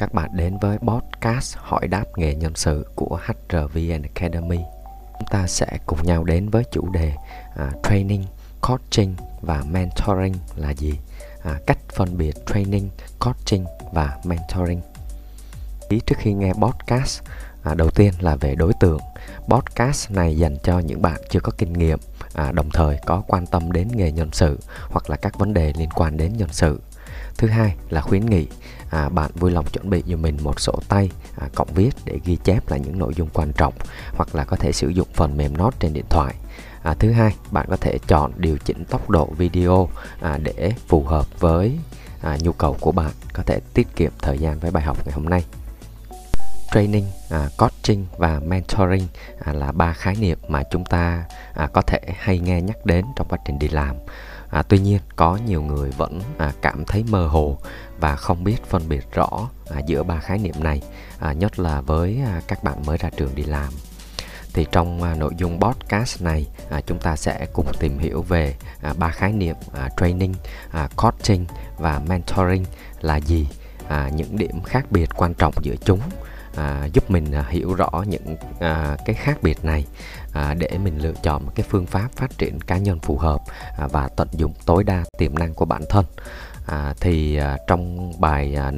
các bạn đến với podcast hỏi đáp nghề nhân sự của HRVN Academy. Chúng ta sẽ cùng nhau đến với chủ đề à, training, coaching và mentoring là gì? À, cách phân biệt training, coaching và mentoring. Ý trước khi nghe podcast, à, đầu tiên là về đối tượng. Podcast này dành cho những bạn chưa có kinh nghiệm, à, đồng thời có quan tâm đến nghề nhân sự hoặc là các vấn đề liên quan đến nhân sự thứ hai là khuyến nghị à, bạn vui lòng chuẩn bị cho mình một sổ tay à, cộng viết để ghi chép lại những nội dung quan trọng hoặc là có thể sử dụng phần mềm note trên điện thoại. À, thứ hai bạn có thể chọn điều chỉnh tốc độ video à, để phù hợp với à, nhu cầu của bạn có thể tiết kiệm thời gian với bài học ngày hôm nay. Training, à, coaching và mentoring à, là ba khái niệm mà chúng ta à, có thể hay nghe nhắc đến trong quá trình đi làm. À, tuy nhiên có nhiều người vẫn à, cảm thấy mơ hồ và không biết phân biệt rõ à, giữa ba khái niệm này, à, nhất là với à, các bạn mới ra trường đi làm. Thì trong à, nội dung podcast này à, chúng ta sẽ cùng tìm hiểu về à, ba khái niệm à, training, à, coaching và mentoring là gì, à, những điểm khác biệt quan trọng giữa chúng à, giúp mình à, hiểu rõ những à, cái khác biệt này à, để mình lựa chọn một cái phương pháp phát triển cá nhân phù hợp à, và tận dụng tối đa tiềm năng của bản thân. À, thì à, trong bài à,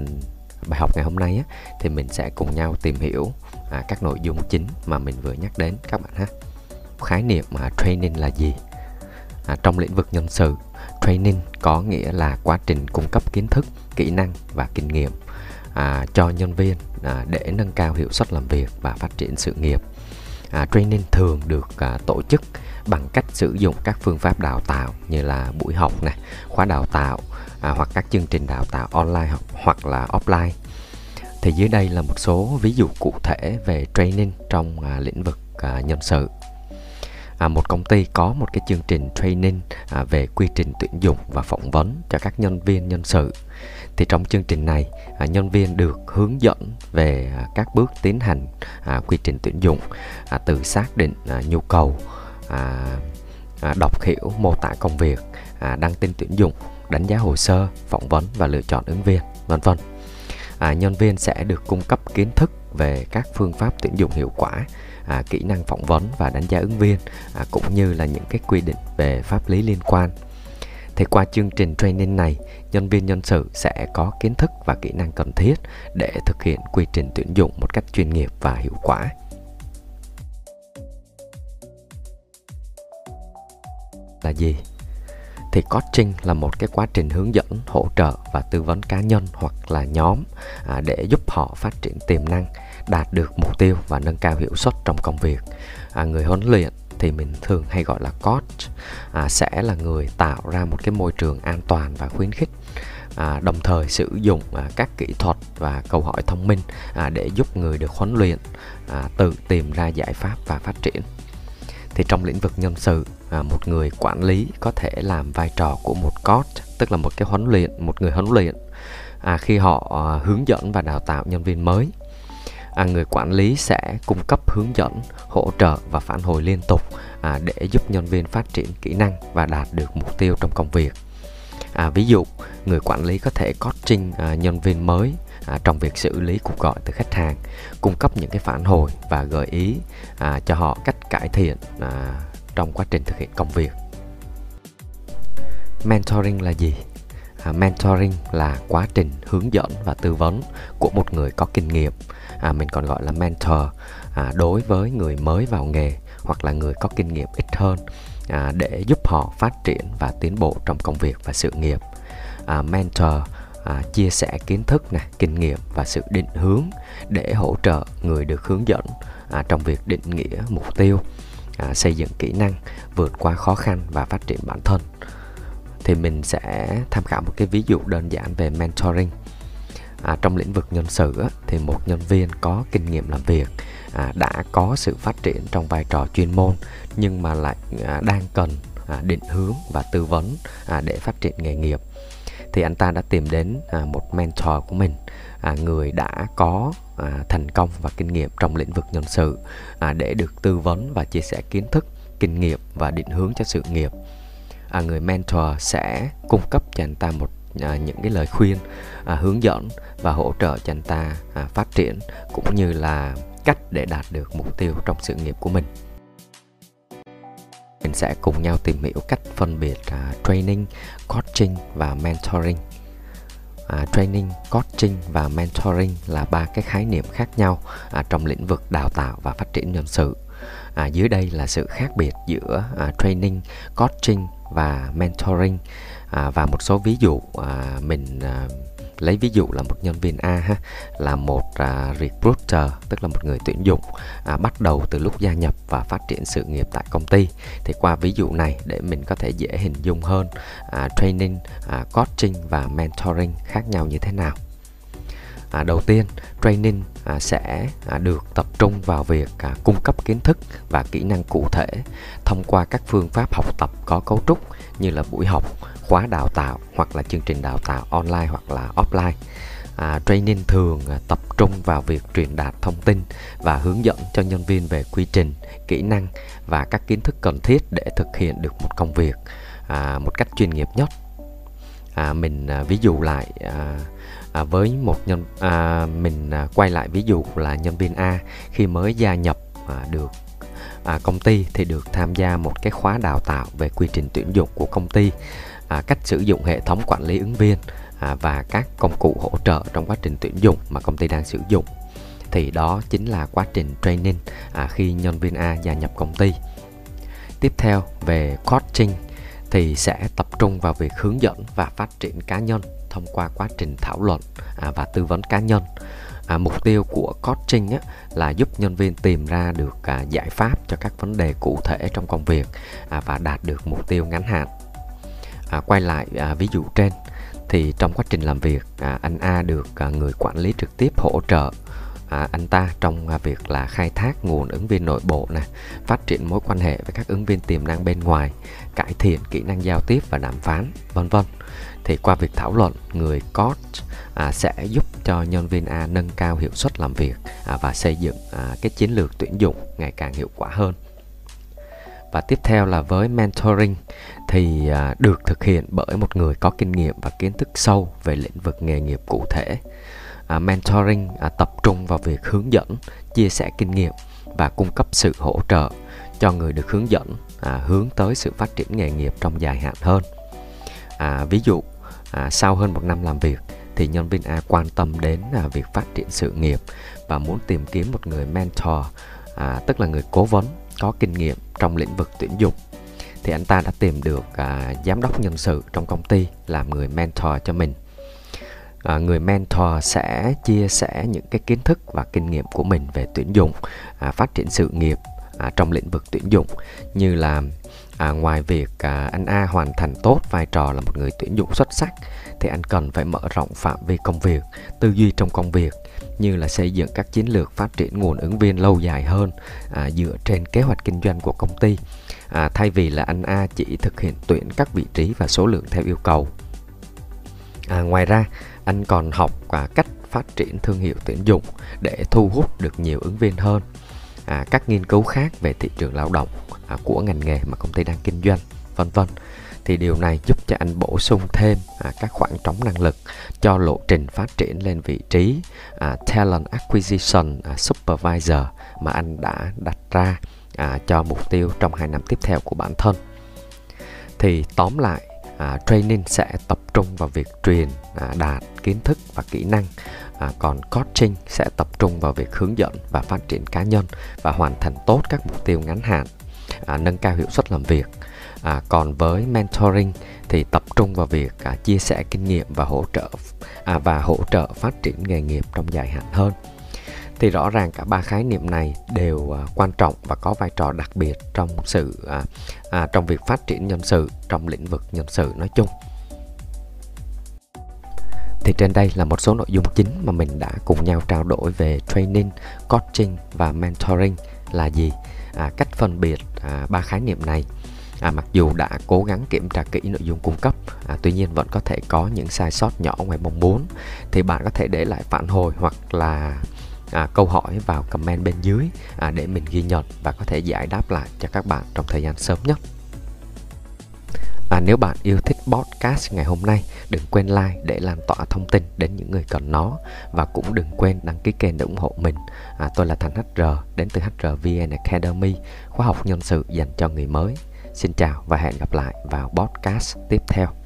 bài học ngày hôm nay á, thì mình sẽ cùng nhau tìm hiểu à, các nội dung chính mà mình vừa nhắc đến các bạn ha. Khái niệm mà training là gì? À, trong lĩnh vực nhân sự training có nghĩa là quá trình cung cấp kiến thức kỹ năng và kinh nghiệm à, cho nhân viên à, để nâng cao hiệu suất làm việc và phát triển sự nghiệp. À, training thường được à, tổ chức bằng cách sử dụng các phương pháp đào tạo như là buổi học này, khóa đào tạo à, hoặc các chương trình đào tạo online hoặc, hoặc là offline. Thì dưới đây là một số ví dụ cụ thể về training trong à, lĩnh vực à, nhân sự à, một công ty có một cái chương trình training à, về quy trình tuyển dụng và phỏng vấn cho các nhân viên nhân sự thì trong chương trình này à, nhân viên được hướng dẫn về à, các bước tiến hành à, quy trình tuyển dụng à, từ xác định à, nhu cầu à, à, đọc hiểu mô tả công việc à, đăng tin tuyển dụng đánh giá hồ sơ phỏng vấn và lựa chọn ứng viên vân vân. À, nhân viên sẽ được cung cấp kiến thức về các phương pháp tuyển dụng hiệu quả à, kỹ năng phỏng vấn và đánh giá ứng viên à, cũng như là những cái quy định về pháp lý liên quan thì qua chương trình training này nhân viên nhân sự sẽ có kiến thức và kỹ năng cần thiết để thực hiện quy trình tuyển dụng một cách chuyên nghiệp và hiệu quả. Là gì? Thì coaching là một cái quá trình hướng dẫn hỗ trợ và tư vấn cá nhân hoặc là nhóm à, để giúp họ phát triển tiềm năng đạt được mục tiêu và nâng cao hiệu suất trong công việc. À, người huấn luyện thì mình thường hay gọi là coach à, sẽ là người tạo ra một cái môi trường an toàn và khuyến khích à, đồng thời sử dụng à, các kỹ thuật và câu hỏi thông minh à, để giúp người được huấn luyện à, tự tìm ra giải pháp và phát triển. Thì trong lĩnh vực nhân sự à, một người quản lý có thể làm vai trò của một coach tức là một cái huấn luyện một người huấn luyện à, khi họ à, hướng dẫn và đào tạo nhân viên mới à, người quản lý sẽ cung cấp hướng dẫn hỗ trợ và phản hồi liên tục à, để giúp nhân viên phát triển kỹ năng và đạt được mục tiêu trong công việc. À, ví dụ người quản lý có thể coaching à, nhân viên mới à, trong việc xử lý cuộc gọi từ khách hàng cung cấp những cái phản hồi và gợi ý à, cho họ cách cải thiện à, trong quá trình thực hiện công việc. Mentoring là gì? À, mentoring là quá trình hướng dẫn và tư vấn của một người có kinh nghiệm. À, mình còn gọi là mentor à, đối với người mới vào nghề hoặc là người có kinh nghiệm ít hơn à, để giúp họ phát triển và tiến bộ trong công việc và sự nghiệp. À, mentor à, chia sẻ kiến thức này kinh nghiệm và sự định hướng để hỗ trợ người được hướng dẫn à, trong việc định nghĩa mục tiêu à, xây dựng kỹ năng vượt qua khó khăn và phát triển bản thân thì mình sẽ tham khảo một cái ví dụ đơn giản về mentoring. À, trong lĩnh vực nhân sự á, thì một nhân viên có kinh nghiệm làm việc à, đã có sự phát triển trong vai trò chuyên môn nhưng mà lại à, đang cần à, định hướng và tư vấn à, để phát triển nghề nghiệp. Thì anh ta đã tìm đến à, một mentor của mình à, người đã có à, thành công và kinh nghiệm trong lĩnh vực nhân sự à, để được tư vấn và chia sẻ kiến thức kinh nghiệm và định hướng cho sự nghiệp à, người mentor sẽ cung cấp cho anh ta một à, những cái lời khuyên à, hướng dẫn và hỗ trợ cho anh ta à, phát triển cũng như là cách để đạt được mục tiêu trong sự nghiệp của mình. Mình sẽ cùng nhau tìm hiểu cách phân biệt à, training coaching và mentoring. À, training coaching và mentoring là ba cái khái niệm khác nhau à, trong lĩnh vực đào tạo và phát triển nhân sự à, dưới đây là sự khác biệt giữa à, training coaching và mentoring à, và một số ví dụ à, mình à, lấy ví dụ là một nhân viên A ha là một à, recruiter tức là một người tuyển dụng à, bắt đầu từ lúc gia nhập và phát triển sự nghiệp tại công ty thì qua ví dụ này để mình có thể dễ hình dung hơn à, training, à, coaching và mentoring khác nhau như thế nào. À, đầu tiên, training à, sẽ à, được tập trung vào việc à, cung cấp kiến thức và kỹ năng cụ thể thông qua các phương pháp học tập có cấu trúc như là buổi học, khóa đào tạo hoặc là chương trình đào tạo online hoặc là offline. À, training thường à, tập trung vào việc truyền đạt thông tin và hướng dẫn cho nhân viên về quy trình, kỹ năng và các kiến thức cần thiết để thực hiện được một công việc à, một cách chuyên nghiệp nhất. À, mình à, ví dụ lại à, à, với một nhân à, mình à, quay lại ví dụ là nhân viên A khi mới gia nhập à, được à, công ty thì được tham gia một cái khóa đào tạo về quy trình tuyển dụng của công ty à, cách sử dụng hệ thống quản lý ứng viên à, và các công cụ hỗ trợ trong quá trình tuyển dụng mà công ty đang sử dụng. Thì đó chính là quá trình training à, khi nhân viên A gia nhập công ty. Tiếp theo về coaching thì sẽ tập trung vào việc hướng dẫn và phát triển cá nhân thông qua quá trình thảo luận à, và tư vấn cá nhân. À, mục tiêu của coaching á, là giúp nhân viên tìm ra được à, giải pháp cho các vấn đề cụ thể trong công việc à, và đạt được mục tiêu ngắn hạn. À, quay lại à, ví dụ trên thì trong quá trình làm việc à, anh A được à, người quản lý trực tiếp hỗ trợ à, anh ta trong à, việc là khai thác nguồn ứng viên nội bộ này phát triển mối quan hệ với các ứng viên tiềm năng bên ngoài cải thiện kỹ năng giao tiếp và đàm phán vân vân. Thì qua việc thảo luận người coach à, sẽ giúp cho nhân viên A nâng cao hiệu suất làm việc à, và xây dựng à, cái chiến lược tuyển dụng ngày càng hiệu quả hơn. Và tiếp theo là với mentoring thì à, được thực hiện bởi một người có kinh nghiệm và kiến thức sâu về lĩnh vực nghề nghiệp cụ thể à, mentoring à, tập trung vào việc hướng dẫn chia sẻ kinh nghiệm và cung cấp sự hỗ trợ cho người được hướng dẫn à, hướng tới sự phát triển nghề nghiệp trong dài hạn hơn. À, ví dụ à, sau hơn một năm làm việc thì nhân viên A quan tâm đến à, việc phát triển sự nghiệp và muốn tìm kiếm một người mentor à, tức là người cố vấn có kinh nghiệm trong lĩnh vực tuyển dụng. Thì anh ta đã tìm được à, giám đốc nhân sự trong công ty làm người mentor cho mình à, người mentor sẽ chia sẻ những cái kiến thức và kinh nghiệm của mình về tuyển dụng à, phát triển sự nghiệp à, trong lĩnh vực tuyển dụng. Như là à, ngoài việc à, anh A hoàn thành tốt vai trò là một người tuyển dụng xuất sắc thì anh cần phải mở rộng phạm vi công việc tư duy trong công việc như là xây dựng các chiến lược phát triển nguồn ứng viên lâu dài hơn à, dựa trên kế hoạch kinh doanh của công ty. À, thay vì là anh A chỉ thực hiện tuyển các vị trí và số lượng theo yêu cầu. À, ngoài ra anh còn học và cách phát triển thương hiệu tuyển dụng để thu hút được nhiều ứng viên hơn. À, các nghiên cứu khác về thị trường lao động à, của ngành nghề mà công ty đang kinh doanh vân vân. Thì điều này giúp cho anh bổ sung thêm à, các khoảng trống năng lực cho lộ trình phát triển lên vị trí à, talent acquisition à, supervisor mà anh đã đặt ra à, cho mục tiêu trong hai năm tiếp theo của bản thân. Thì tóm lại à, training sẽ tập trung vào việc truyền à, đạt kiến thức và kỹ năng. À, còn coaching sẽ tập trung vào việc hướng dẫn và phát triển cá nhân và hoàn thành tốt các mục tiêu ngắn hạn. À, nâng cao hiệu suất làm việc. À, còn với mentoring thì tập trung vào việc à, chia sẻ kinh nghiệm và hỗ trợ à, và hỗ trợ phát triển nghề nghiệp trong dài hạn hơn thì rõ ràng cả ba khái niệm này đều à, quan trọng và có vai trò đặc biệt trong sự à, à, trong việc phát triển nhân sự trong lĩnh vực nhân sự nói chung. Thì trên đây là một số nội dung chính mà mình đã cùng nhau trao đổi về training, coaching và mentoring là gì, à, cách phân biệt à, ba khái niệm này. À, mặc dù đã cố gắng kiểm tra kỹ nội dung cung cấp, à, tuy nhiên vẫn có thể có những sai sót nhỏ ngoài mong muốn, thì bạn có thể để lại phản hồi hoặc là à, câu hỏi vào comment bên dưới à, để mình ghi nhận và có thể giải đáp lại cho các bạn trong thời gian sớm nhất. Và nếu bạn yêu thích podcast ngày hôm nay, đừng quên like để lan tỏa thông tin đến những người cần nó và cũng đừng quên đăng ký kênh để ủng hộ mình. À, tôi là Thành HR đến từ HRVN Academy, khóa học nhân sự dành cho người mới. Xin chào và hẹn gặp lại vào podcast tiếp theo.